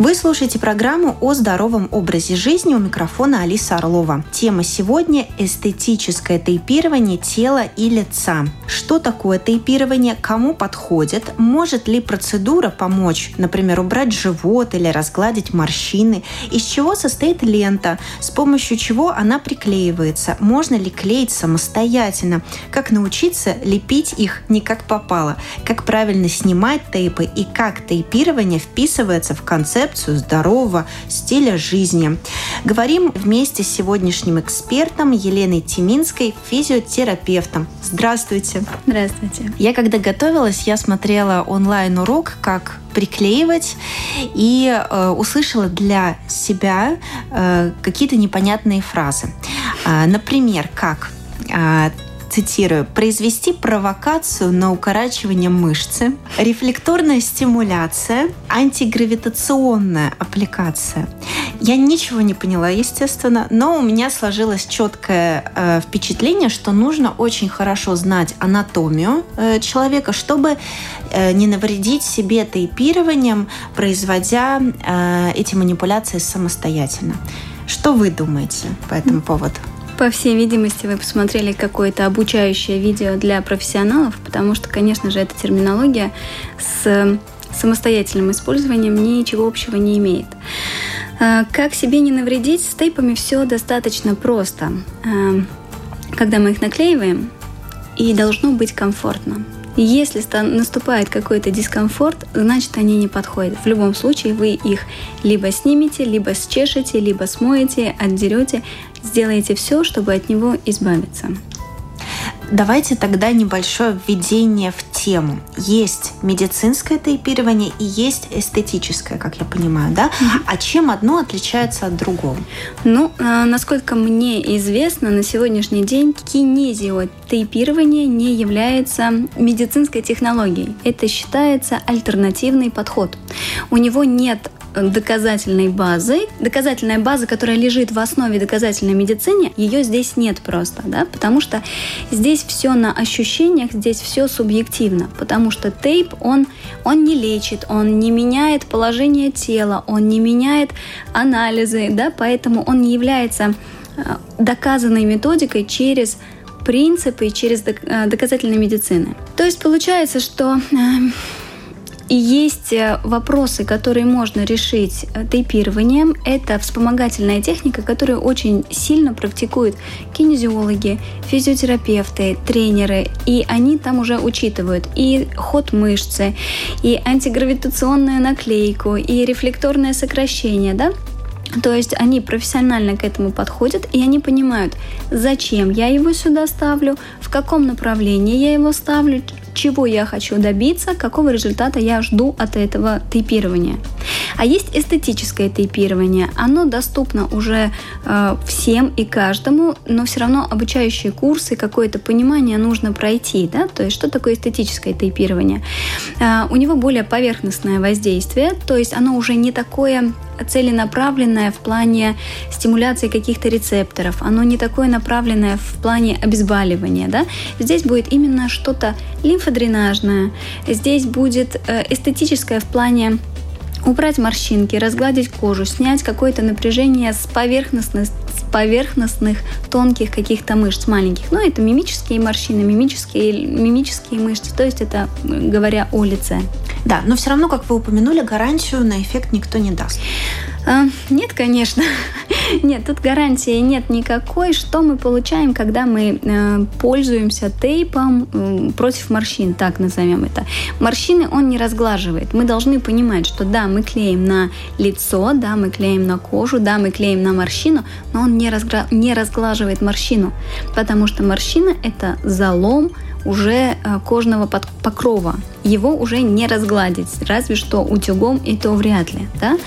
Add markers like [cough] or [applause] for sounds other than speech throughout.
Вы слушаете программу о здоровом образе жизни у микрофона Алиса Орлова. Тема сегодня – эстетическое тейпирование тела и лица. Что такое тейпирование, кому подходит, может ли процедура помочь, например, убрать живот или разгладить морщины, из чего состоит лента, с помощью чего она приклеивается, можно ли клеить самостоятельно, как научиться лепить их не как попало, как правильно снимать тейпы и как тейпирование вписывается в концепт концепцию здорового стиля жизни. Говорим вместе с сегодняшним экспертом Еленой Тиминской, физиотерапевтом. Здравствуйте. Здравствуйте. Я когда готовилась, я смотрела онлайн-урок, как приклеивать и э, услышала для себя э, какие-то непонятные фразы. Э, например, как э, цитирую, произвести провокацию на укорачивание мышцы, рефлекторная стимуляция, антигравитационная аппликация. Я ничего не поняла, естественно, но у меня сложилось четкое э, впечатление, что нужно очень хорошо знать анатомию э, человека, чтобы э, не навредить себе тейпированием, производя э, эти манипуляции самостоятельно. Что вы думаете по этому поводу? По всей видимости, вы посмотрели какое-то обучающее видео для профессионалов, потому что, конечно же, эта терминология с самостоятельным использованием ничего общего не имеет. А, как себе не навредить? С тейпами все достаточно просто. А, когда мы их наклеиваем, и должно быть комфортно. Если наступает какой-то дискомфорт, значит они не подходят. В любом случае вы их либо снимете, либо счешете, либо смоете, отдерете, сделаете все, чтобы от него избавиться. Давайте тогда небольшое введение в тему. Есть медицинское тейпирование и есть эстетическое, как я понимаю, да? Mm-hmm. А чем одно отличается от другого? Ну, а, насколько мне известно, на сегодняшний день кинезиотейпирование не является медицинской технологией. Это считается альтернативный подход. У него нет доказательной базы. Доказательная база, которая лежит в основе доказательной медицины, ее здесь нет просто, да, потому что здесь все на ощущениях, здесь все субъективно, потому что тейп, он, он не лечит, он не меняет положение тела, он не меняет анализы, да, поэтому он не является э, доказанной методикой через принципы, через э, доказательной медицины. То есть получается, что э, и есть э, вопросы, которые можно решить э, тейпированием. Это вспомогательная техника, которую очень сильно практикуют кинезиологи, физиотерапевты, тренеры. И они там уже учитывают и ход мышцы, и антигравитационную наклейку, и рефлекторное сокращение. Да? То есть они профессионально к этому подходят, и они понимают, зачем я его сюда ставлю, в каком направлении я его ставлю, чего я хочу добиться, какого результата я жду от этого тейпирования. А есть эстетическое тейпирование. Оно доступно уже э, всем и каждому, но все равно обучающие курсы, какое-то понимание нужно пройти. Да? То есть что такое эстетическое тейпирование? Э, у него более поверхностное воздействие, то есть оно уже не такое целенаправленное в плане стимуляции каких-то рецепторов, оно не такое направленное в плане обезболивания. Да? Здесь будет именно что-то лимфодренажное, здесь будет э, эстетическое в плане убрать морщинки, разгладить кожу, снять какое-то напряжение с поверхностных, с поверхностных тонких каких-то мышц маленьких. Ну, это мимические морщины, мимические, мимические мышцы, то есть это говоря о лице. Да, но все равно, как вы упомянули, гарантию на эффект никто не даст. А, нет, конечно. [laughs] Нет, тут гарантии нет никакой. Что мы получаем, когда мы э, пользуемся тейпом против морщин, так назовем это. Морщины он не разглаживает. Мы должны понимать, что да, мы клеим на лицо, да, мы клеим на кожу, да, мы клеим на морщину, но он не, разгра... не разглаживает морщину, потому что морщина это залом, уже э, кожного покрова. Его уже не разгладить, разве что утюгом, и то вряд ли. Да?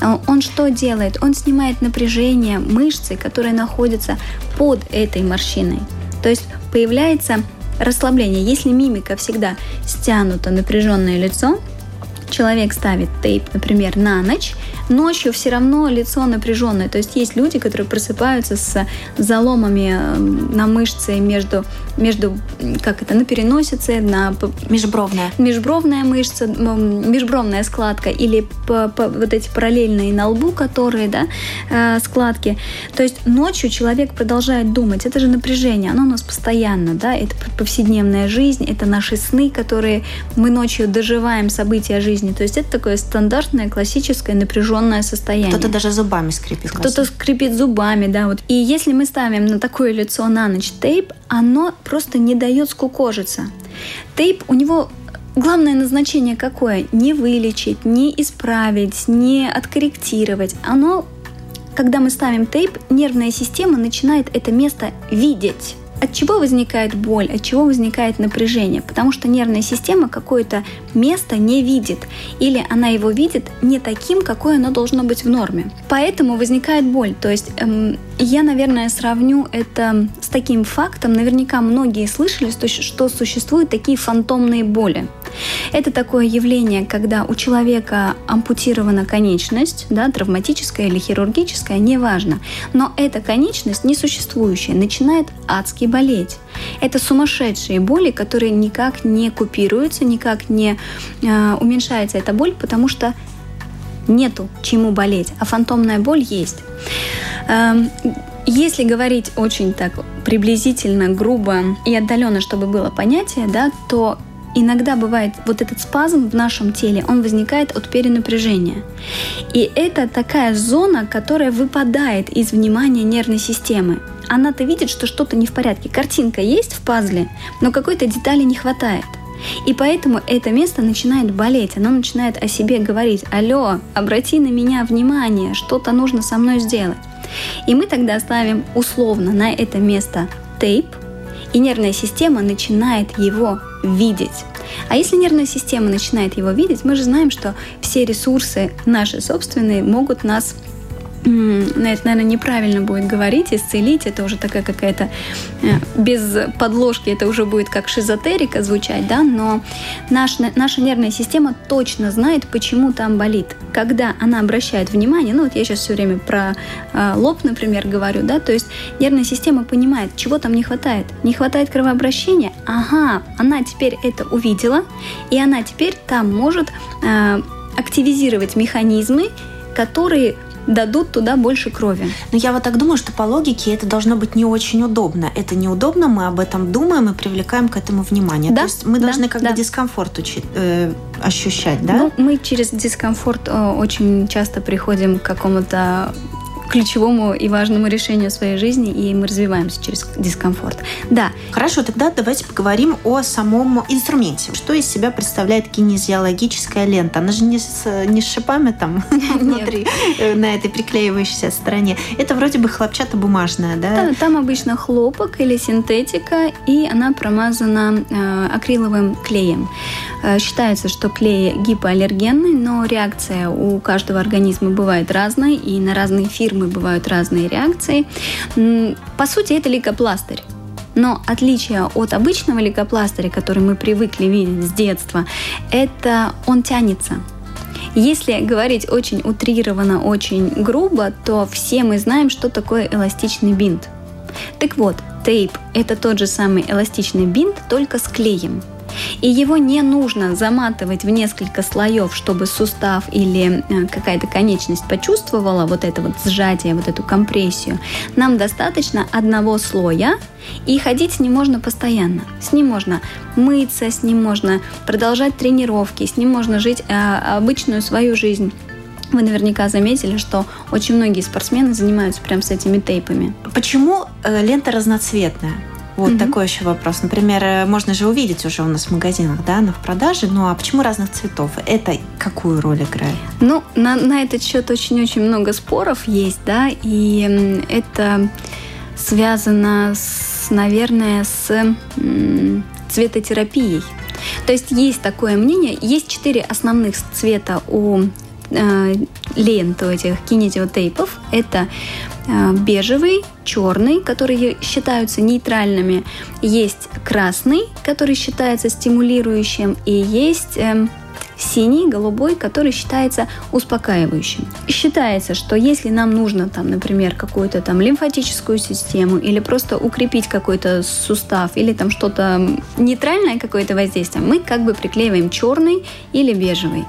А он что делает? Он снимает напряжение мышцы, которые находятся под этой морщиной. То есть появляется расслабление. Если мимика всегда стянуто напряженное лицо, человек ставит тейп, например, на ночь, ночью все равно лицо напряженное. То есть есть люди, которые просыпаются с заломами э, на мышце между, между как это, на переносице, на межбровная, межбровная мышца, межбровная складка или по, по, вот эти параллельные на лбу, которые, да, э, складки. То есть ночью человек продолжает думать. Это же напряжение, оно у нас постоянно, да, это повседневная жизнь, это наши сны, которые мы ночью доживаем события жизни. То есть это такое стандартное, классическое, напряженное состояние. Кто-то даже зубами скрипит. Кто-то скрипит зубами, да. Вот. И если мы ставим на такое лицо на ночь тейп, оно просто не дает скукожиться. Тейп, у него Главное назначение какое? Не вылечить, не исправить, не откорректировать. Оно, когда мы ставим тейп, нервная система начинает это место видеть. От чего возникает боль, от чего возникает напряжение? Потому что нервная система какое-то место не видит, или она его видит не таким, какое оно должно быть в норме. Поэтому возникает боль. То есть эм, я, наверное, сравню это с таким фактом. Наверняка многие слышали, что, существуют такие фантомные боли. Это такое явление, когда у человека ампутирована конечность, да, травматическая или хирургическая, неважно. Но эта конечность, несуществующая, начинает адски болеть. Это сумасшедшие боли, которые никак не купируются, никак не э, уменьшается эта боль, потому что нету чему болеть, а фантомная боль есть. Эм, если говорить очень так приблизительно, грубо и отдаленно, чтобы было понятие, да, то иногда бывает вот этот спазм в нашем теле, он возникает от перенапряжения. И это такая зона, которая выпадает из внимания нервной системы. Она-то видит, что что-то не в порядке. Картинка есть в пазле, но какой-то детали не хватает. И поэтому это место начинает болеть, оно начинает о себе говорить, алло, обрати на меня внимание, что-то нужно со мной сделать. И мы тогда ставим условно на это место тейп, и нервная система начинает его видеть. А если нервная система начинает его видеть, мы же знаем, что все ресурсы наши собственные могут нас на это, наверное, неправильно будет говорить, исцелить, это уже такая какая-то э, без подложки, это уже будет как шизотерика звучать, да, но наш, наша нервная система точно знает, почему там болит. Когда она обращает внимание, ну вот я сейчас все время про э, лоб, например, говорю, да, то есть нервная система понимает, чего там не хватает. Не хватает кровообращения, ага, она теперь это увидела, и она теперь там может э, активизировать механизмы, которые дадут туда больше крови. Но я вот так думаю, что по логике это должно быть не очень удобно. Это неудобно, мы об этом думаем и привлекаем к этому внимание. Да? То есть мы да, должны как да. бы дискомфорт учить, э, ощущать, да? Ну, мы через дискомфорт э, очень часто приходим к какому-то ключевому и важному решению своей жизни, и мы развиваемся через дискомфорт. Да. Хорошо, тогда давайте поговорим о самом инструменте. Что из себя представляет кинезиологическая лента? Она же не с, не с шипами там [laughs] внутри, э, на этой приклеивающейся стороне. Это вроде бы хлопчатобумажная, да? Да, там обычно хлопок или синтетика, и она промазана э, акриловым клеем. Э, считается, что клей гипоаллергенный, но реакция у каждого организма бывает разной, и на разные фирмы фирмы бывают разные реакции. По сути, это лейкопластырь. Но отличие от обычного лейкопластыря, который мы привыкли видеть с детства, это он тянется. Если говорить очень утрированно, очень грубо, то все мы знаем, что такое эластичный бинт. Так вот, тейп – это тот же самый эластичный бинт, только с клеем. И его не нужно заматывать в несколько слоев, чтобы сустав или э, какая-то конечность почувствовала вот это вот сжатие, вот эту компрессию. Нам достаточно одного слоя, и ходить с ним можно постоянно. С ним можно мыться, с ним можно продолжать тренировки, с ним можно жить э, обычную свою жизнь. Вы наверняка заметили, что очень многие спортсмены занимаются прям с этими тейпами. Почему э, лента разноцветная? Вот mm-hmm. такой еще вопрос. Например, э, можно же увидеть уже у нас в магазинах, да, на в продаже, ну а почему разных цветов? Это какую роль играет? Ну, на, на этот счет очень-очень много споров есть, да, и это связано, с, наверное, с цветотерапией. То есть есть такое мнение, есть четыре основных цвета у э, лент, у этих кинезиотейпов. Это бежевый, черный, которые считаются нейтральными, есть красный, который считается стимулирующим, и есть э, синий, голубой, который считается успокаивающим. Считается, что если нам нужно, там, например, какую-то там лимфатическую систему или просто укрепить какой-то сустав или там что-то нейтральное какое-то воздействие, мы как бы приклеиваем черный или бежевый.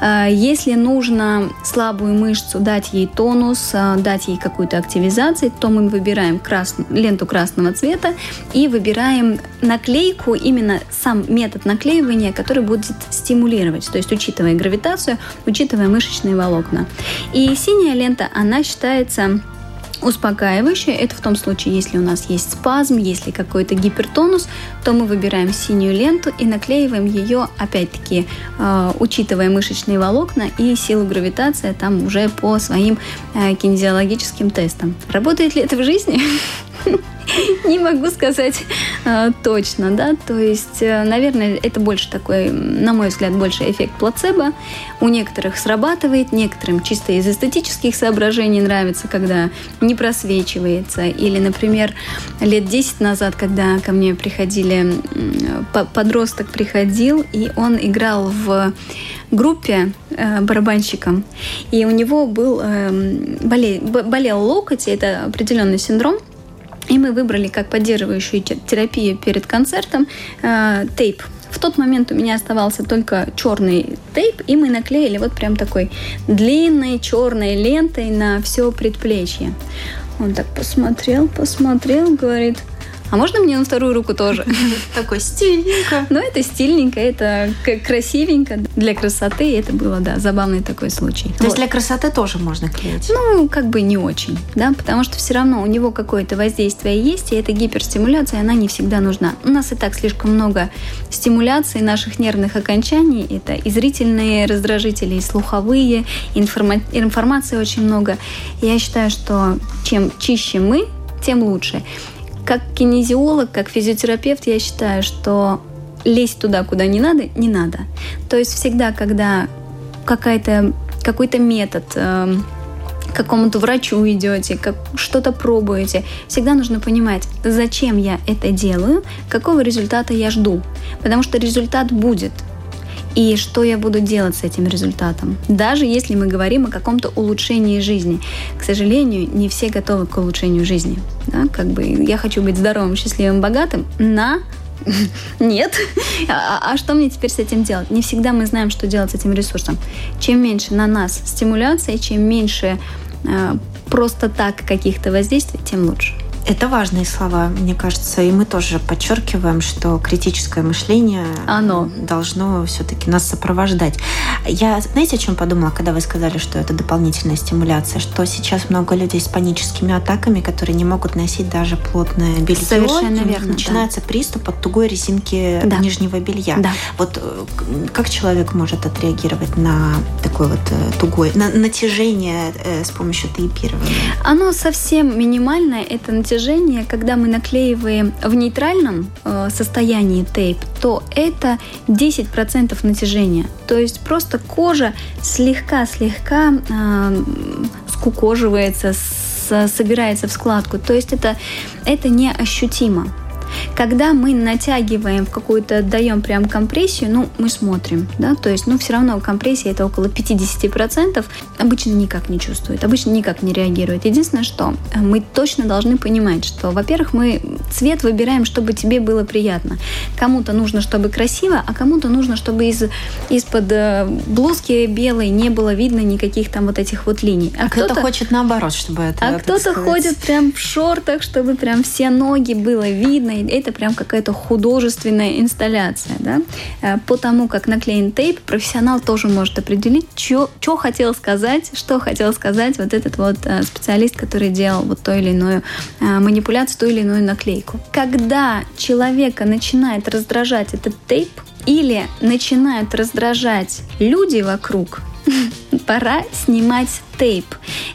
А, если нужно слабую мышцу дать ей тонус, а, дать ей какую-то активизацию, то мы выбираем крас... ленту красного цвета и выбираем наклейку, именно сам метод наклеивания, который будет стимулировать, то есть учитывая гравитацию, учитывая мышечные волокна. И синяя лента, она считается успокаивающее. Это в том случае, если у нас есть спазм, если какой-то гипертонус, то мы выбираем синюю ленту и наклеиваем ее, опять-таки, э, учитывая мышечные волокна и силу гравитации там уже по своим э, кинезиологическим тестам. Работает ли это в жизни? [laughs] [laughs] Не могу сказать э, точно, да, то есть, э, наверное, это больше такой, на мой взгляд, больше эффект плацебо. У некоторых срабатывает, некоторым чисто из эстетических соображений нравится, когда не просвечивается. Или, например, лет 10 назад, когда ко мне приходили, подросток приходил, и он играл в группе э, барабанщиком, и у него был э, болел, болел локоть, это определенный синдром, и мы выбрали как поддерживающую терапию перед концертом э, тейп. В тот момент у меня оставался только черный тейп, и мы наклеили вот прям такой длинной черной лентой на все предплечье. Он так посмотрел, посмотрел, говорит – а можно мне на вторую руку тоже? [laughs] Такой стильненько. Ну, это стильненько, это красивенько. Для красоты это было, да, забавный такой случай. То есть для красоты тоже можно клеить? Ну, как бы не очень, да, потому что все равно у него какое-то воздействие есть, и эта гиперстимуляция, она не всегда нужна. У нас и так слишком много стимуляций наших нервных окончаний. Это и зрительные раздражители, и слуховые, информа- информации очень много. Я считаю, что чем чище мы, тем лучше. Как кинезиолог, как физиотерапевт, я считаю, что лезть туда, куда не надо, не надо. То есть всегда, когда какая-то, какой-то метод, э, к какому-то врачу идете, как что-то пробуете, всегда нужно понимать, зачем я это делаю, какого результата я жду. Потому что результат будет и что я буду делать с этим результатом. Даже если мы говорим о каком-то улучшении жизни. К сожалению, не все готовы к улучшению жизни. Да? Как бы я хочу быть здоровым, счастливым, богатым на [laughs] нет. А, а что мне теперь с этим делать? Не всегда мы знаем, что делать с этим ресурсом. Чем меньше на нас стимуляции, чем меньше э, просто так каких-то воздействий, тем лучше. Это важные слова, мне кажется, и мы тоже подчеркиваем, что критическое мышление Оно. должно все-таки нас сопровождать. Я, знаете, о чем подумала, когда вы сказали, что это дополнительная стимуляция, что сейчас много людей с паническими атаками, которые не могут носить даже плотное белье. Совершенно верно. Начинается да. приступ от тугой резинки да. нижнего белья. Да. Вот э, как человек может отреагировать на такое вот э, тугое, на натяжение э, с помощью тейпирования? Оно совсем минимальное, это натяжение натяжение, когда мы наклеиваем в нейтральном э, состоянии тейп, то это 10% натяжения. То есть просто кожа слегка-слегка э, скукоживается, собирается в складку. То есть это, это неощутимо. Когда мы натягиваем в какую-то, даем прям компрессию, ну, мы смотрим, да, то есть, ну, все равно компрессия это около 50%, обычно никак не чувствует, обычно никак не реагирует. Единственное, что э, мы точно должны понимать, что, во-первых, мы цвет выбираем, чтобы тебе было приятно. Кому-то нужно, чтобы красиво, а кому-то нужно, чтобы из, из-под э, блузки белой не было видно никаких там вот этих вот линий. А, а кто-то, кто хочет наоборот, чтобы это... А кто-то ходит прям в шортах, чтобы прям все ноги было видно, это прям какая-то художественная инсталляция. Да? Э, по тому, как наклеен тейп, профессионал тоже может определить, что хотел сказать, что хотел сказать вот этот вот э, специалист, который делал вот ту или иную э, манипуляцию, ту или иную наклейку. Когда человека начинает раздражать этот тейп, или начинают раздражать люди вокруг, [laughs] пора снимать тейп.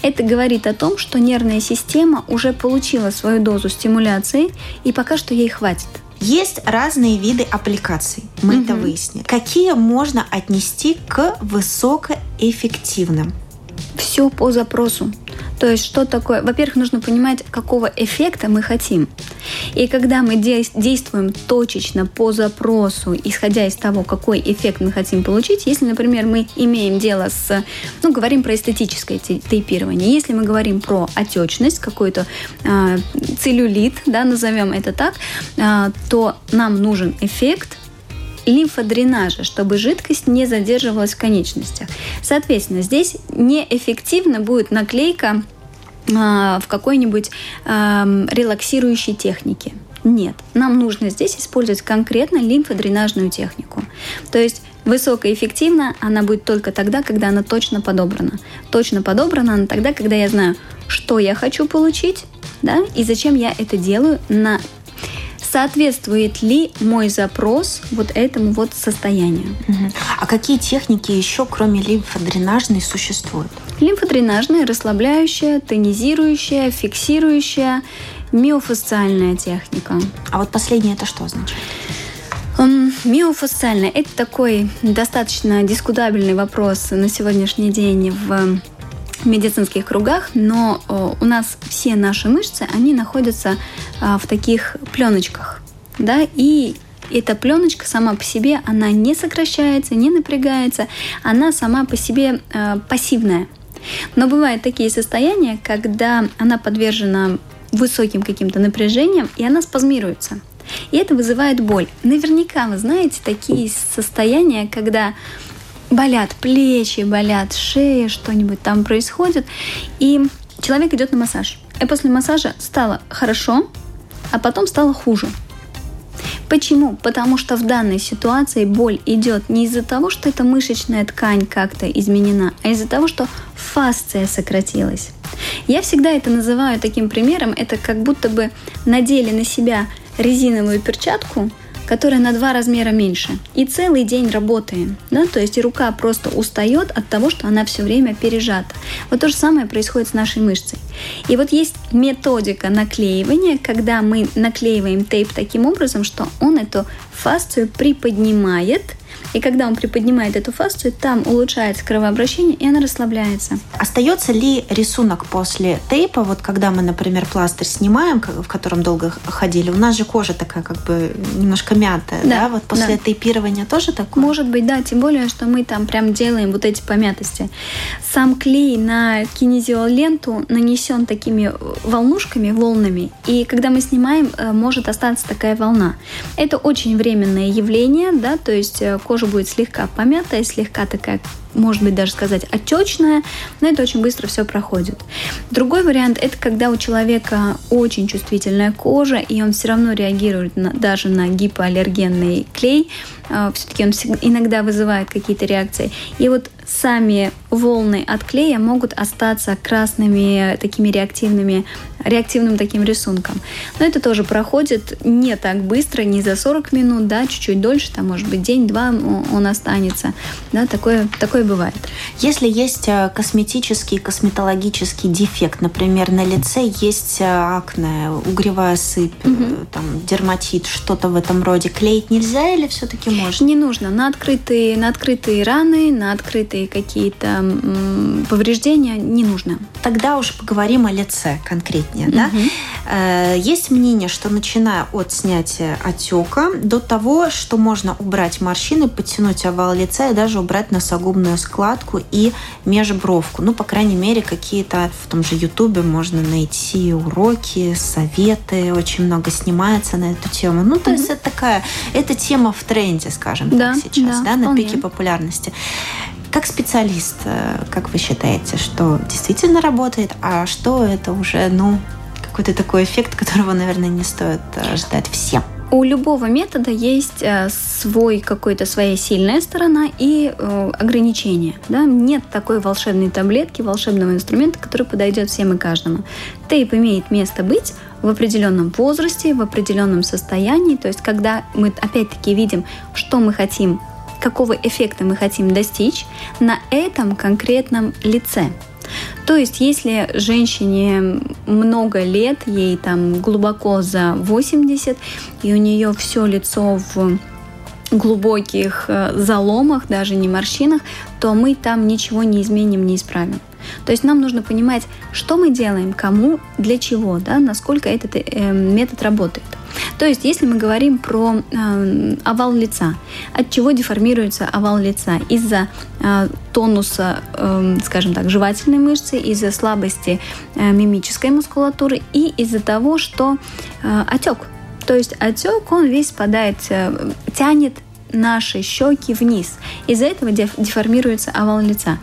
Это говорит о том, что нервная система уже получила свою дозу стимуляции, и пока что ей хватит. Есть разные виды аппликаций, мы угу. это выяснили. Какие можно отнести к высокоэффективным? Все по запросу. То есть что такое? Во-первых, нужно понимать, какого эффекта мы хотим. И когда мы действуем точечно по запросу, исходя из того, какой эффект мы хотим получить, если, например, мы имеем дело с, ну, говорим про эстетическое тейпирование, если мы говорим про отечность, какой-то э, целлюлит, да, назовем это так, э, то нам нужен эффект лимфодренажа, чтобы жидкость не задерживалась в конечностях. Соответственно, здесь неэффективно будет наклейка в какой-нибудь э, релаксирующей технике. Нет, нам нужно здесь использовать конкретно лимфодренажную технику. То есть высокоэффективно она будет только тогда, когда она точно подобрана. Точно подобрана она тогда, когда я знаю, что я хочу получить, да, и зачем я это делаю на соответствует ли мой запрос вот этому вот состоянию. А какие техники еще, кроме лимфодренажной, существуют? Лимфодренажная, расслабляющая, тонизирующая, фиксирующая, миофасциальная техника. А вот последнее это что означает? Миофасциальная – это такой достаточно дискутабельный вопрос на сегодняшний день в медицинских кругах, но э, у нас все наши мышцы, они находятся а, в таких пленочках, да, и эта пленочка сама по себе, она не сокращается, не напрягается, она сама по себе э, пассивная. Но бывают такие состояния, когда она подвержена высоким каким-то напряжениям, и она спазмируется. И это вызывает боль. Наверняка вы знаете такие состояния, когда болят плечи, болят шея, что-нибудь там происходит. И человек идет на массаж. И после массажа стало хорошо, а потом стало хуже. Почему? Потому что в данной ситуации боль идет не из-за того, что эта мышечная ткань как-то изменена, а из-за того, что фасция сократилась. Я всегда это называю таким примером, это как будто бы надели на себя резиновую перчатку, которая на два размера меньше. И целый день работаем. Да? То есть и рука просто устает от того, что она все время пережата. Вот то же самое происходит с нашей мышцей. И вот есть методика наклеивания, когда мы наклеиваем тейп таким образом, что он эту фасцию приподнимает – и когда он приподнимает эту фасцию, там улучшается кровообращение, и она расслабляется. Остается ли рисунок после тейпа, вот когда мы, например, пластырь снимаем, в котором долго ходили, у нас же кожа такая как бы немножко мятая, да? да? Вот после да. тейпирования тоже такое? Может быть, да, тем более, что мы там прям делаем вот эти помятости. Сам клей на кинезиоленту нанесен такими волнушками, волнами, и когда мы снимаем, э, может остаться такая волна. Это очень временное явление, да, то есть э, кожа будет слегка помятая, слегка такая может быть, даже сказать отечная, но это очень быстро все проходит. Другой вариант – это когда у человека очень чувствительная кожа, и он все равно реагирует на, даже на гипоаллергенный клей. А, Все-таки он иногда вызывает какие-то реакции. И вот сами волны от клея могут остаться красными, такими реактивными, реактивным таким рисунком. Но это тоже проходит не так быстро, не за 40 минут, да, чуть-чуть дольше, там, может быть, день-два он останется. Да, такое, такое такое бывает. Если есть э, косметический, косметологический дефект, например, на лице есть э, акне, угревая сыпь, угу. там, дерматит, что-то в этом роде, клеить нельзя или все-таки можно? Не нужно. На открытые, на открытые раны, на открытые какие-то повреждения не нужно. Тогда уж поговорим о лице конкретнее. Угу. Да? Есть мнение, что начиная от снятия отека до того, что можно убрать морщины, подтянуть овал лица и даже убрать носогубную определенную складку и межбровку. Ну, по крайней мере, какие-то в том же Ютубе можно найти уроки, советы, очень много снимается на эту тему. Ну, то mm-hmm. есть это такая, эта тема в тренде, скажем да, так, сейчас, да, да на пике популярности. Как специалист, э, как вы считаете, что действительно работает, а что это уже, ну, какой-то такой эффект, которого, наверное, не стоит э, ждать всем? У любого метода есть э, свой какой-то своя сильная сторона и э, ограничения. Да? Нет такой волшебной таблетки, волшебного инструмента, который подойдет всем и каждому. Тейп имеет место быть в определенном возрасте, в определенном состоянии. То есть, когда мы опять-таки видим, что мы хотим, какого эффекта мы хотим достичь на этом конкретном лице. То есть, если женщине много лет, ей там глубоко за 80, и у нее все лицо в глубоких э, заломах, даже не морщинах, то мы там ничего не изменим, не исправим. То есть нам нужно понимать, что мы делаем, кому, для чего, да, насколько этот э, метод работает. То есть, если мы говорим про э, овал лица, от чего деформируется овал лица? Из-за э, тонуса, э, скажем так, жевательной мышцы, из-за слабости э, мимической мускулатуры и из-за того, что э, отек. То есть отек, он весь спадает, э, тянет наши щеки вниз. Из-за этого деформируется овал лица.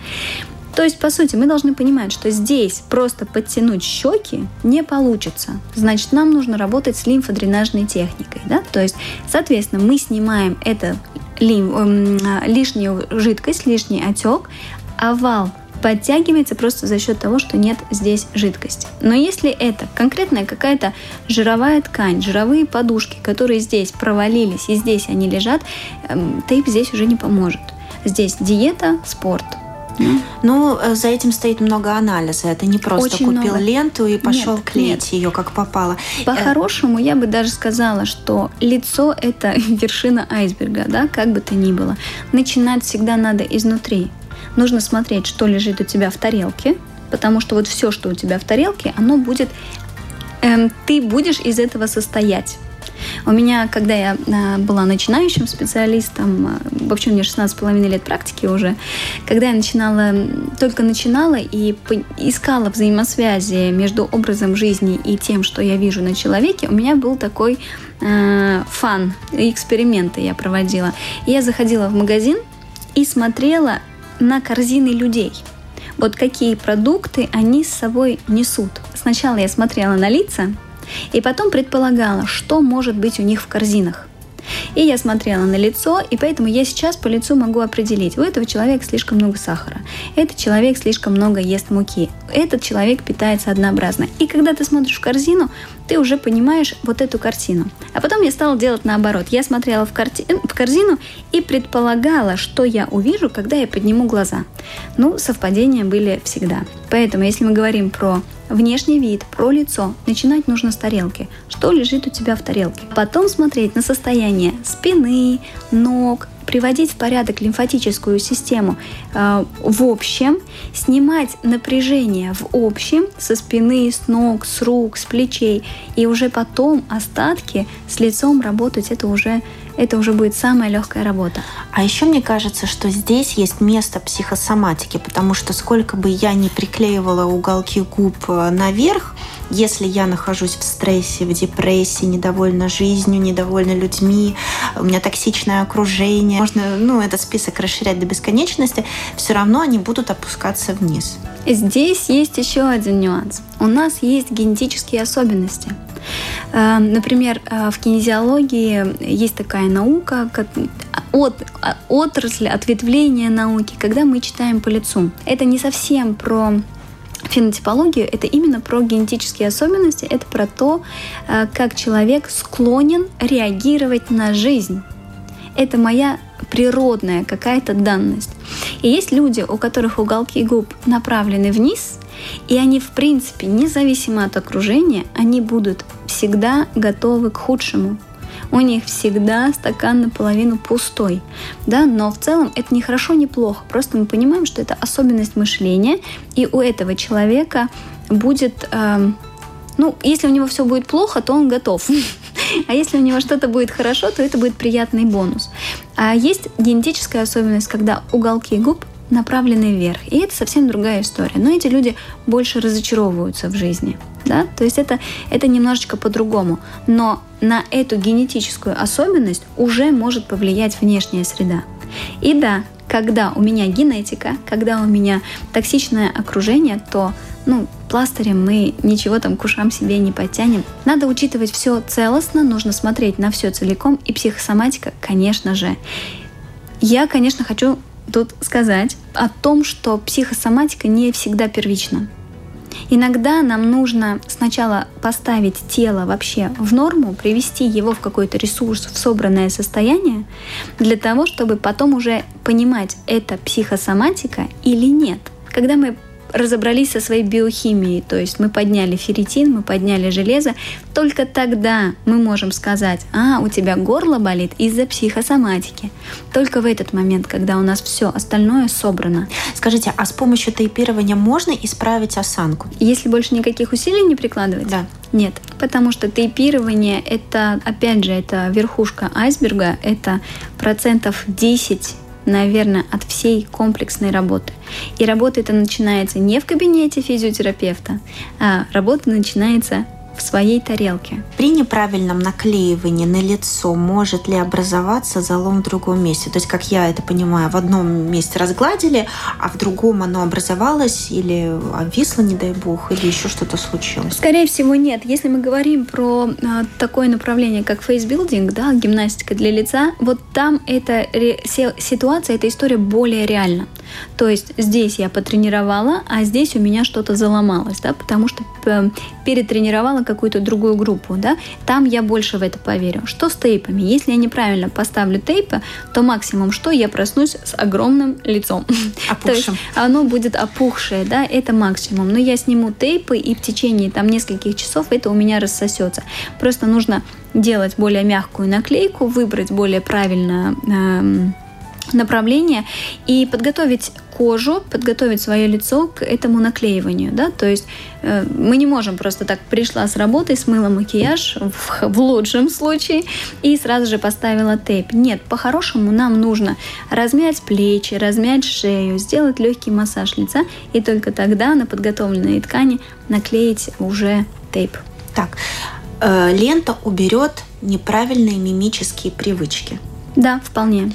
То есть, по сути, мы должны понимать, что здесь просто подтянуть щеки не получится. Значит, нам нужно работать с лимфодренажной техникой. Да? То есть, соответственно, мы снимаем это эм, лишнюю жидкость, лишний отек, овал подтягивается просто за счет того, что нет здесь жидкости. Но если это конкретная какая-то жировая ткань, жировые подушки, которые здесь провалились и здесь они лежат, эм, тейп здесь уже не поможет. Здесь диета, спорт – ну, э, за этим стоит много анализа. Это не просто Очень купил много. ленту и пошел нет, клеить нет. ее как попало. Э, По-хорошему, я бы даже сказала, что лицо – это [laughs] вершина айсберга, да, как бы то ни было. Начинать всегда надо изнутри. Нужно смотреть, что лежит у тебя в тарелке, потому что вот все, что у тебя в тарелке, оно будет, эм, ты будешь из этого состоять. У меня, когда я а, была начинающим специалистом, а, вообще у меня 16,5 лет практики уже, когда я начинала, только начинала и искала взаимосвязи между образом жизни и тем, что я вижу на человеке, у меня был такой э, фан, эксперименты я проводила. я заходила в магазин и смотрела на корзины людей. Вот какие продукты они с собой несут. Сначала я смотрела на лица, и потом предполагала, что может быть у них в корзинах. И я смотрела на лицо, и поэтому я сейчас по лицу могу определить, у этого человека слишком много сахара, этот человек слишком много ест муки, этот человек питается однообразно. И когда ты смотришь в корзину, ты уже понимаешь вот эту картину. А потом я стала делать наоборот. Я смотрела в, карти... в корзину и предполагала, что я увижу, когда я подниму глаза. Ну, совпадения были всегда. Поэтому, если мы говорим про внешний вид, про лицо, начинать нужно с тарелки. Что лежит у тебя в тарелке? Потом смотреть на состояние спины, ног, приводить в порядок лимфатическую систему э, в общем, снимать напряжение в общем со спины, с ног, с рук, с плечей, и уже потом остатки с лицом работать, это уже это уже будет самая легкая работа. А еще мне кажется, что здесь есть место психосоматики, потому что сколько бы я ни приклеивала уголки губ э, наверх, если я нахожусь в стрессе, в депрессии, недовольна жизнью, недовольна людьми, у меня токсичное окружение, можно ну, этот список расширять до бесконечности, все равно они будут опускаться вниз. Здесь есть еще один нюанс. У нас есть генетические особенности. Э, например, э, в кинезиологии есть такая наука, как от, отрасль, ответвление науки, когда мы читаем по лицу. Это не совсем про фенотипологию, это именно про генетические особенности, это про то, э, как человек склонен реагировать на жизнь. Это моя природная какая-то данность. И есть люди, у которых уголки губ направлены вниз, и они, в принципе, независимо от окружения, они будут всегда готовы к худшему у них всегда стакан наполовину пустой. Да? Но в целом это не хорошо, не плохо. Просто мы понимаем, что это особенность мышления, и у этого человека будет... Э, ну, если у него все будет плохо, то он готов. А если у него что-то будет хорошо, то это будет приятный бонус. А есть генетическая особенность, когда уголки губ направлены вверх. И это совсем другая история. Но эти люди больше разочаровываются в жизни. Да? То есть это, это немножечко по-другому. Но на эту генетическую особенность уже может повлиять внешняя среда. И да, когда у меня генетика, когда у меня токсичное окружение, то ну, пластырем мы ничего там к ушам себе не подтянем. Надо учитывать все целостно, нужно смотреть на все целиком, и психосоматика, конечно же. Я, конечно, хочу тут сказать о том, что психосоматика не всегда первична. Иногда нам нужно сначала поставить тело вообще в норму, привести его в какой-то ресурс, в собранное состояние, для того, чтобы потом уже понимать, это психосоматика или нет. Когда мы разобрались со своей биохимией, то есть мы подняли ферритин, мы подняли железо, только тогда мы можем сказать, а, у тебя горло болит из-за психосоматики. Только в этот момент, когда у нас все остальное собрано. Скажите, а с помощью тейпирования можно исправить осанку? Если больше никаких усилий не прикладывать? Да. Нет, потому что тейпирование это, опять же, это верхушка айсберга, это процентов 10 наверное, от всей комплексной работы. И работа это начинается не в кабинете физиотерапевта, а работа начинается в своей тарелке. При неправильном наклеивании на лицо может ли образоваться залом в другом месте? То есть, как я это понимаю, в одном месте разгладили, а в другом оно образовалось или обвисло, не дай бог, или еще что-то случилось? Скорее всего, нет. Если мы говорим про а, такое направление, как фейсбилдинг, да, гимнастика для лица, вот там эта ситуация, эта история более реальна. То есть здесь я потренировала, а здесь у меня что-то заломалось, да, потому что э, перетренировала какую-то другую группу, да, там я больше в это поверю. Что с тейпами? Если я неправильно поставлю тейпы, то максимум что? Я проснусь с огромным лицом. Опухшим. [laughs] То есть оно будет опухшее, да, это максимум. Но я сниму тейпы, и в течение там нескольких часов это у меня рассосется. Просто нужно делать более мягкую наклейку, выбрать более правильно эм, направление и подготовить кожу, подготовить свое лицо к этому наклеиванию, да, то есть э, мы не можем просто так пришла с работы, смыла макияж в, [laughs] в лучшем случае и сразу же поставила тейп. Нет, по-хорошему нам нужно размять плечи, размять шею, сделать легкий массаж лица и только тогда на подготовленные ткани наклеить уже тейп. Так, э, лента уберет неправильные мимические привычки. Да, вполне.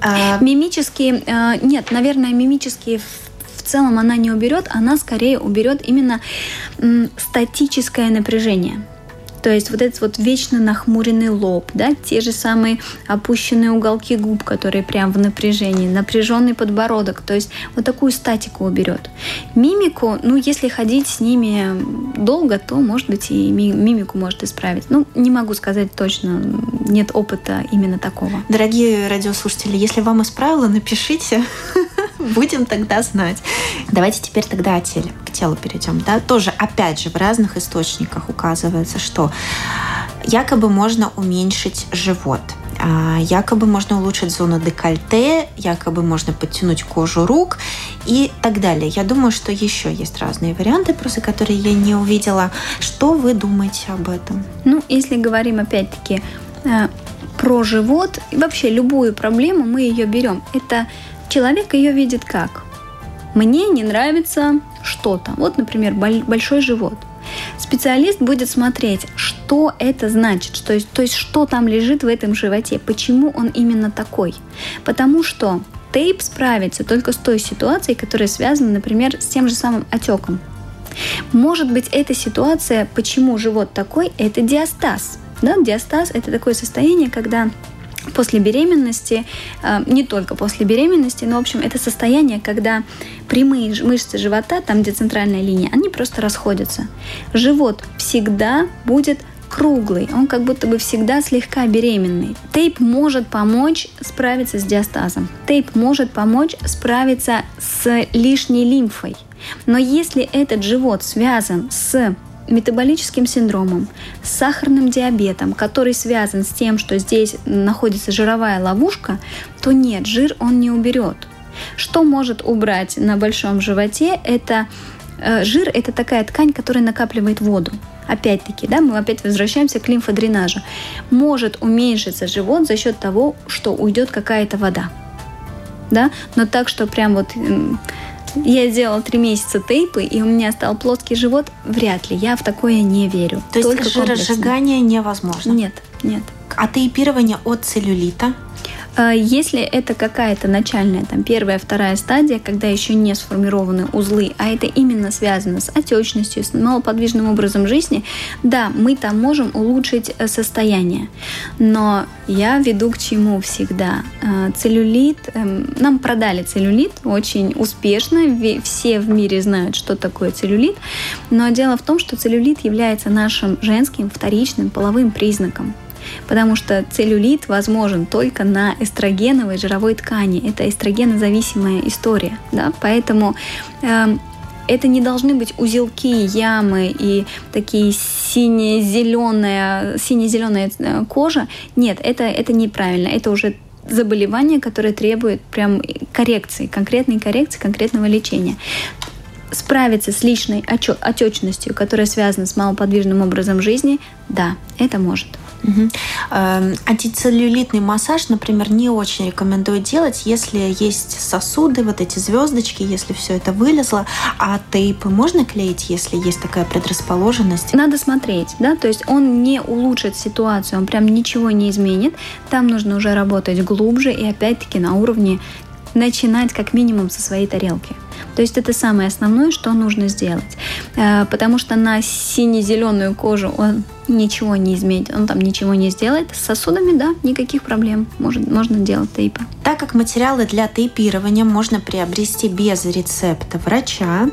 А... Мимические, э, нет, наверное, мимические в целом она не уберет, она скорее уберет именно статическое напряжение. То есть вот этот вот вечно нахмуренный лоб, да, те же самые опущенные уголки губ, которые прям в напряжении, напряженный подбородок, то есть вот такую статику уберет. Мимику, ну, если ходить с ними долго, то, может быть, и мимику может исправить. Ну, не могу сказать точно, нет опыта именно такого. Дорогие радиослушатели, если вам исправило, напишите. [laughs] Будем тогда знать. Давайте теперь тогда о теле, к телу перейдем. Да? Тоже, опять же, в разных источниках указывается, что якобы можно уменьшить живот. А, якобы можно улучшить зону декольте, якобы можно подтянуть кожу рук и так далее. Я думаю, что еще есть разные варианты, просто которые я не увидела. Что вы думаете об этом? Ну, если говорим опять-таки э, про живот, вообще любую проблему мы ее берем. Это Человек ее видит как? Мне не нравится что-то. Вот, например, большой живот. Специалист будет смотреть, что это значит, что, есть, то есть что там лежит в этом животе, почему он именно такой. Потому что тейп справится только с той ситуацией, которая связана, например, с тем же самым отеком. Может быть, эта ситуация, почему живот такой, это диастаз. Да? Диастаз – это такое состояние, когда после беременности, э, не только после беременности, но, в общем, это состояние, когда прямые мышцы живота, там, где центральная линия, они просто расходятся. Живот всегда будет круглый, он как будто бы всегда слегка беременный. Тейп может помочь справиться с диастазом. Тейп может помочь справиться с лишней лимфой. Но если этот живот связан с метаболическим синдромом, с сахарным диабетом, который связан с тем, что здесь находится жировая ловушка, то нет, жир он не уберет. Что может убрать на большом животе? Это э, жир – это такая ткань, которая накапливает воду. Опять-таки, да, мы опять возвращаемся к лимфодренажу. Может уменьшиться живот за счет того, что уйдет какая-то вода. Да? Но так, что прям вот я сделала три месяца тейпы, и у меня стал плоский живот, вряд ли. Я в такое не верю. То есть жиросжигание невозможно? Нет, нет. А тейпирование от целлюлита? А, если это какая-то начальная, там, первая, вторая стадия, когда еще не сформированы узлы, а это именно связано с отечностью, с малоподвижным образом жизни, да, мы там можем улучшить э, состояние. Но я веду к чему всегда. А, целлюлит, эм, нам продали целлюлит очень успешно, все в мире знают, что такое целлюлит, но дело в том, что целлюлит является нашим женским вторичным половым признаком потому что целлюлит возможен только на эстрогеновой жировой ткани. Это эстрогенозависимая история, да, поэтому э, это не должны быть узелки, ямы и такие сине-зеленая, сине-зеленая э, кожа. Нет, это, это неправильно. Это уже заболевание, которое требует прям коррекции, конкретной коррекции, конкретного лечения справиться с личной отечностью, которая связана с малоподвижным образом жизни, да, это может. Угу. Антицеллюлитный массаж, например, не очень рекомендую делать, если есть сосуды, вот эти звездочки, если все это вылезло. А тейпы можно клеить, если есть такая предрасположенность? Надо смотреть, да, то есть он не улучшит ситуацию, он прям ничего не изменит. Там нужно уже работать глубже и опять-таки на уровне начинать как минимум со своей тарелки. То есть это самое основное, что нужно сделать. Э, потому что на сине-зеленую кожу он ничего не изменит, он там ничего не сделает. С сосудами, да, никаких проблем. Может, можно делать тейпы. Так как материалы для тейпирования можно приобрести без рецепта врача,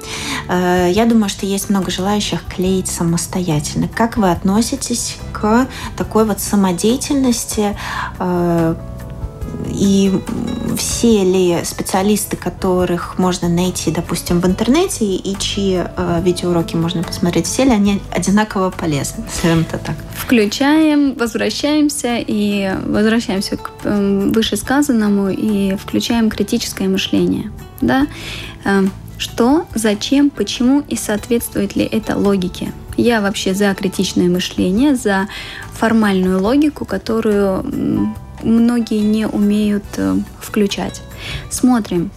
э, я думаю, что есть много желающих клеить самостоятельно. Как вы относитесь к такой вот самодеятельности, э, и все ли специалисты, которых можно найти, допустим, в интернете, и чьи э, видеоуроки можно посмотреть, все ли они одинаково полезны, скажем это так? Включаем, возвращаемся и возвращаемся к э, вышесказанному и включаем критическое мышление. Да? Э, что, зачем, почему и соответствует ли это логике? Я вообще за критичное мышление, за формальную логику, которую многие не умеют э, включать. Смотрим,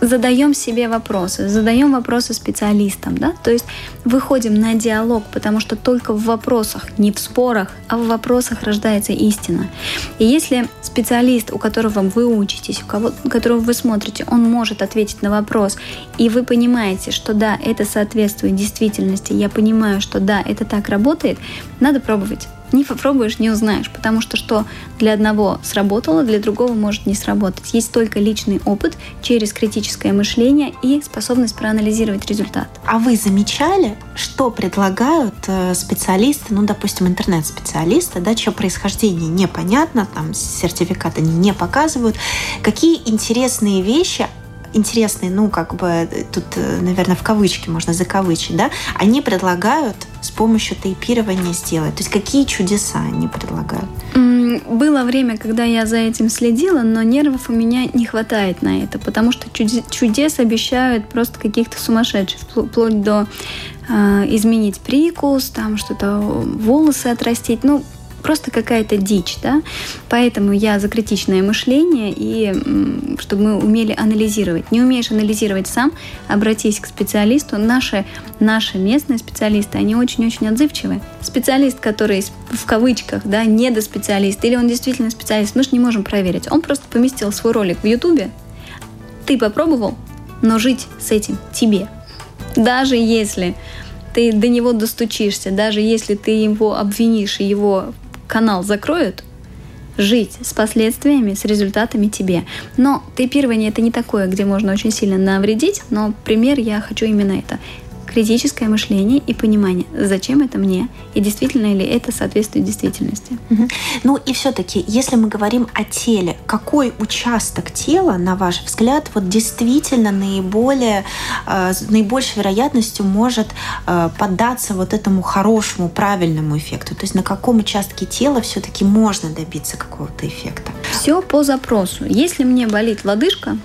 задаем себе вопросы, задаем вопросы специалистам, да, то есть выходим на диалог, потому что только в вопросах, не в спорах, а в вопросах рождается истина. И если специалист, у которого вы учитесь, у кого, которого вы смотрите, он может ответить на вопрос, и вы понимаете, что да, это соответствует действительности, я понимаю, что да, это так работает, надо пробовать. Не попробуешь, не узнаешь, потому что что для одного сработало, для другого может не сработать. Есть только личный опыт через критическое мышление и способность проанализировать результат. А вы замечали, что предлагают э, специалисты, ну, допустим, интернет-специалисты, да, чье происхождение непонятно, там сертификаты не показывают, какие интересные вещи интересные, ну, как бы тут, э, наверное, в кавычки можно закавычить, да, они предлагают с помощью тейпирования сделать? То есть какие чудеса они предлагают? Было время, когда я за этим следила, но нервов у меня не хватает на это, потому что чудес обещают просто каких-то сумасшедших, вплоть до э, изменить прикус, там что-то волосы отрастить. Ну, просто какая-то дичь, да. Поэтому я за критичное мышление и чтобы мы умели анализировать. Не умеешь анализировать сам, обратись к специалисту. Наши, наши местные специалисты, они очень-очень отзывчивы. Специалист, который в кавычках, да, недоспециалист, или он действительно специалист, мы же не можем проверить. Он просто поместил свой ролик в Ютубе, ты попробовал, но жить с этим тебе. Даже если ты до него достучишься, даже если ты его обвинишь и его канал закроют, жить с последствиями, с результатами тебе. Но тейпирование это не такое, где можно очень сильно навредить, но пример я хочу именно это критическое мышление и понимание, зачем это мне и действительно ли это соответствует действительности. Угу. Ну и все-таки, если мы говорим о теле, какой участок тела, на ваш взгляд, вот действительно наиболее, э, с наибольшей вероятностью может э, поддаться вот этому хорошему, правильному эффекту? То есть на каком участке тела все-таки можно добиться какого-то эффекта? Все по запросу. Если мне болит лодыжка,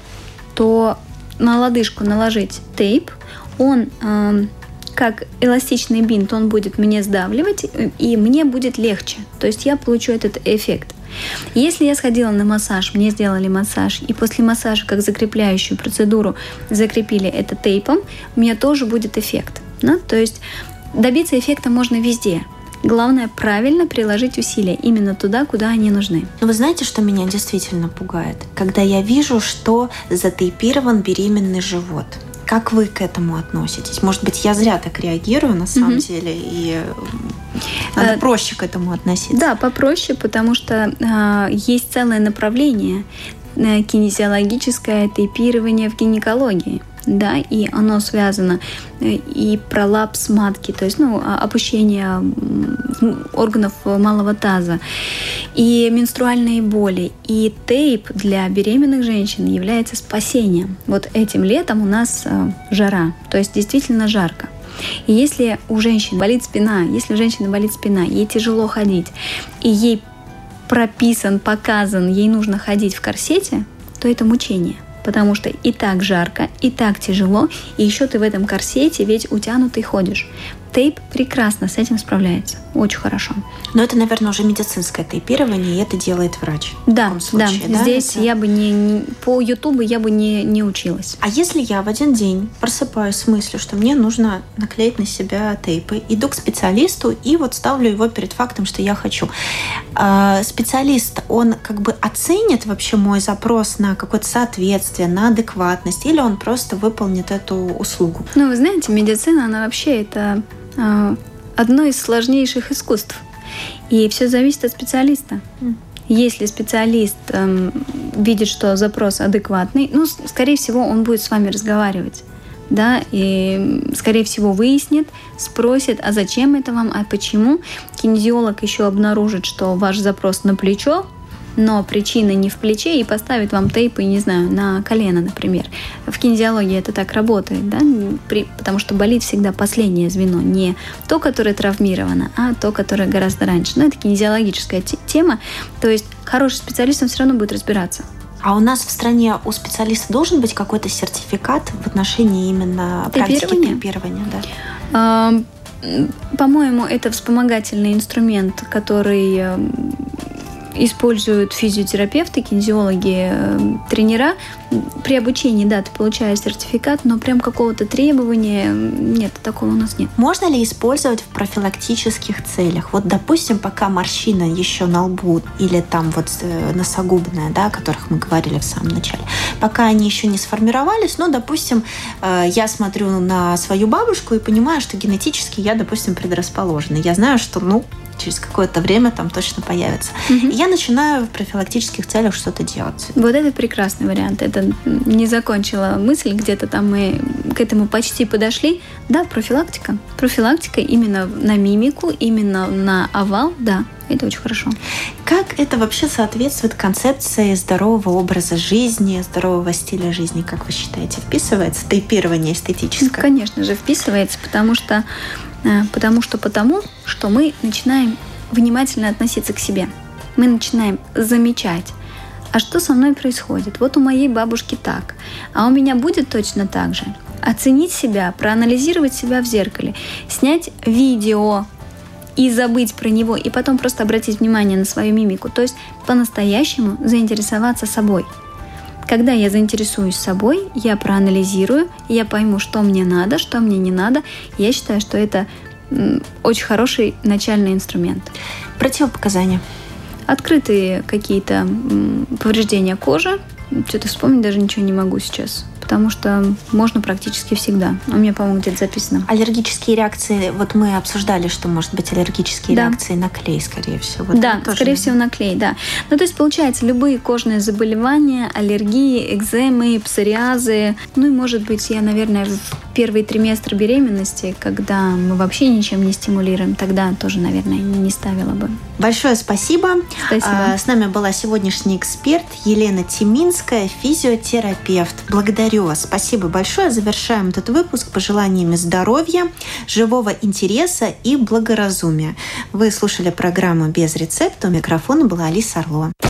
то на лодыжку наложить тейп, он как эластичный бинт, он будет мне сдавливать, и мне будет легче. То есть я получу этот эффект. Если я сходила на массаж, мне сделали массаж, и после массажа, как закрепляющую процедуру, закрепили это тейпом, у меня тоже будет эффект. Да? То есть добиться эффекта можно везде. Главное правильно приложить усилия именно туда, куда они нужны. Но вы знаете, что меня действительно пугает? Когда я вижу, что затейпирован беременный живот. Как вы к этому относитесь? Может быть, я зря так реагирую на самом угу. деле, и надо э, проще к этому относиться. Да, попроще, потому что э, есть целое направление кинезиологическое тейпирование в гинекологии. Да, и оно связано э, и пролапс матки, то есть, ну, опущение органов малого таза, и менструальные боли, и тейп для беременных женщин является спасением. Вот этим летом у нас э, жара, то есть действительно жарко. И если у женщины болит спина, если у женщины болит спина, ей тяжело ходить, и ей прописан, показан, ей нужно ходить в корсете, то это мучение. Потому что и так жарко, и так тяжело, и еще ты в этом корсете ведь утянутый ходишь. Тейп прекрасно с этим справляется. Очень хорошо. Но это, наверное, уже медицинское тейпирование, и это делает врач. Да, случае, да. да. Здесь это... я бы не, не по Ютубу я бы не, не училась. А если я в один день просыпаюсь с мыслью, что мне нужно наклеить на себя тейпы, иду к специалисту и вот ставлю его перед фактом, что я хочу. А, специалист, он как бы оценит вообще мой запрос на какое-то соответствие, на адекватность, или он просто выполнит эту услугу? Ну, вы знаете, медицина, она вообще это одно из сложнейших искусств. И все зависит от специалиста. Если специалист эм, видит, что запрос адекватный, ну, скорее всего, он будет с вами разговаривать. Да, и, скорее всего, выяснит, спросит, а зачем это вам, а почему. Кинезиолог еще обнаружит, что ваш запрос на плечо, но причина не в плече и поставит вам тейпы, не знаю, на колено, например. В кинезиологии это так работает, да, При, потому что болит всегда последнее звено, не то, которое травмировано, а то, которое гораздо раньше. Но это кинезиологическая тема, то есть хороший специалист, он все равно будет разбираться. А у нас в стране у специалиста должен быть какой-то сертификат в отношении именно практики тейпирования? Да. По-моему, это вспомогательный инструмент, который используют физиотерапевты, кинезиологи, э, тренера. При обучении, да, ты получаешь сертификат, но прям какого-то требования нет, такого у нас нет. Можно ли использовать в профилактических целях? Вот, допустим, пока морщина еще на лбу или там вот э, носогубная, да, о которых мы говорили в самом начале, пока они еще не сформировались, ну, допустим, э, я смотрю на свою бабушку и понимаю, что генетически я, допустим, предрасположена. Я знаю, что, ну, через какое-то время там точно появится. Угу. И я начинаю в профилактических целях что-то делать. Вот это прекрасный вариант. Это не закончила мысль, где-то там мы к этому почти подошли. Да, профилактика. Профилактика именно на мимику, именно на овал, да, это очень хорошо. Как это вообще соответствует концепции здорового образа жизни, здорового стиля жизни, как вы считаете? Вписывается тейпирование эстетическое? Ну, конечно же, вписывается, потому что потому что потому, что мы начинаем внимательно относиться к себе. Мы начинаем замечать, а что со мной происходит? Вот у моей бабушки так, а у меня будет точно так же. Оценить себя, проанализировать себя в зеркале, снять видео и забыть про него, и потом просто обратить внимание на свою мимику. То есть по-настоящему заинтересоваться собой – когда я заинтересуюсь собой, я проанализирую, я пойму, что мне надо, что мне не надо. Я считаю, что это очень хороший начальный инструмент. Противопоказания. Открытые какие-то повреждения кожи. Что-то вспомнить даже ничего не могу сейчас потому что можно практически всегда. У меня, по-моему, где-то записано. Аллергические реакции, вот мы обсуждали, что может быть аллергические да. реакции на клей, скорее всего. Вот да, скорее всего на клей, да. Ну, то есть, получается, любые кожные заболевания, аллергии, экземы, псориазы, ну и, может быть, я, наверное, в первый триместр беременности, когда мы вообще ничем не стимулируем, тогда тоже, наверное, не ставила бы. Большое спасибо. Спасибо. А, с нами была сегодняшний эксперт Елена Тиминская, физиотерапевт. Благодарю Вас. Спасибо большое. Завершаем этот выпуск пожеланиями здоровья, живого интереса и благоразумия. Вы слушали программу «Без рецепта». У микрофона была Алиса Орлова.